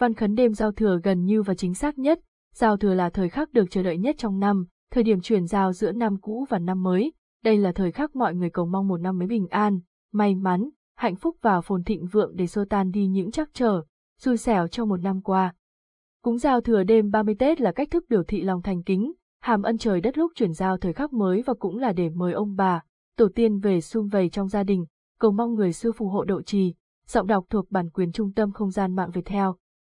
Văn khấn đêm giao thừa gần như và chính xác nhất, giao thừa là thời khắc được chờ đợi nhất trong năm, thời điểm chuyển giao giữa năm cũ và năm mới. Đây là thời khắc mọi người cầu mong một năm mới bình an, may mắn, hạnh phúc và phồn thịnh vượng để xô tan đi những trắc trở, xui xẻo trong một năm qua. Cúng giao thừa đêm 30 Tết là cách thức biểu thị lòng thành kính, hàm ân trời đất lúc chuyển giao thời khắc mới và cũng là để mời ông bà, tổ tiên về sum vầy trong gia đình, cầu mong người xưa phù hộ độ trì. Giọng đọc thuộc bản quyền trung tâm không gian mạng Việt theo.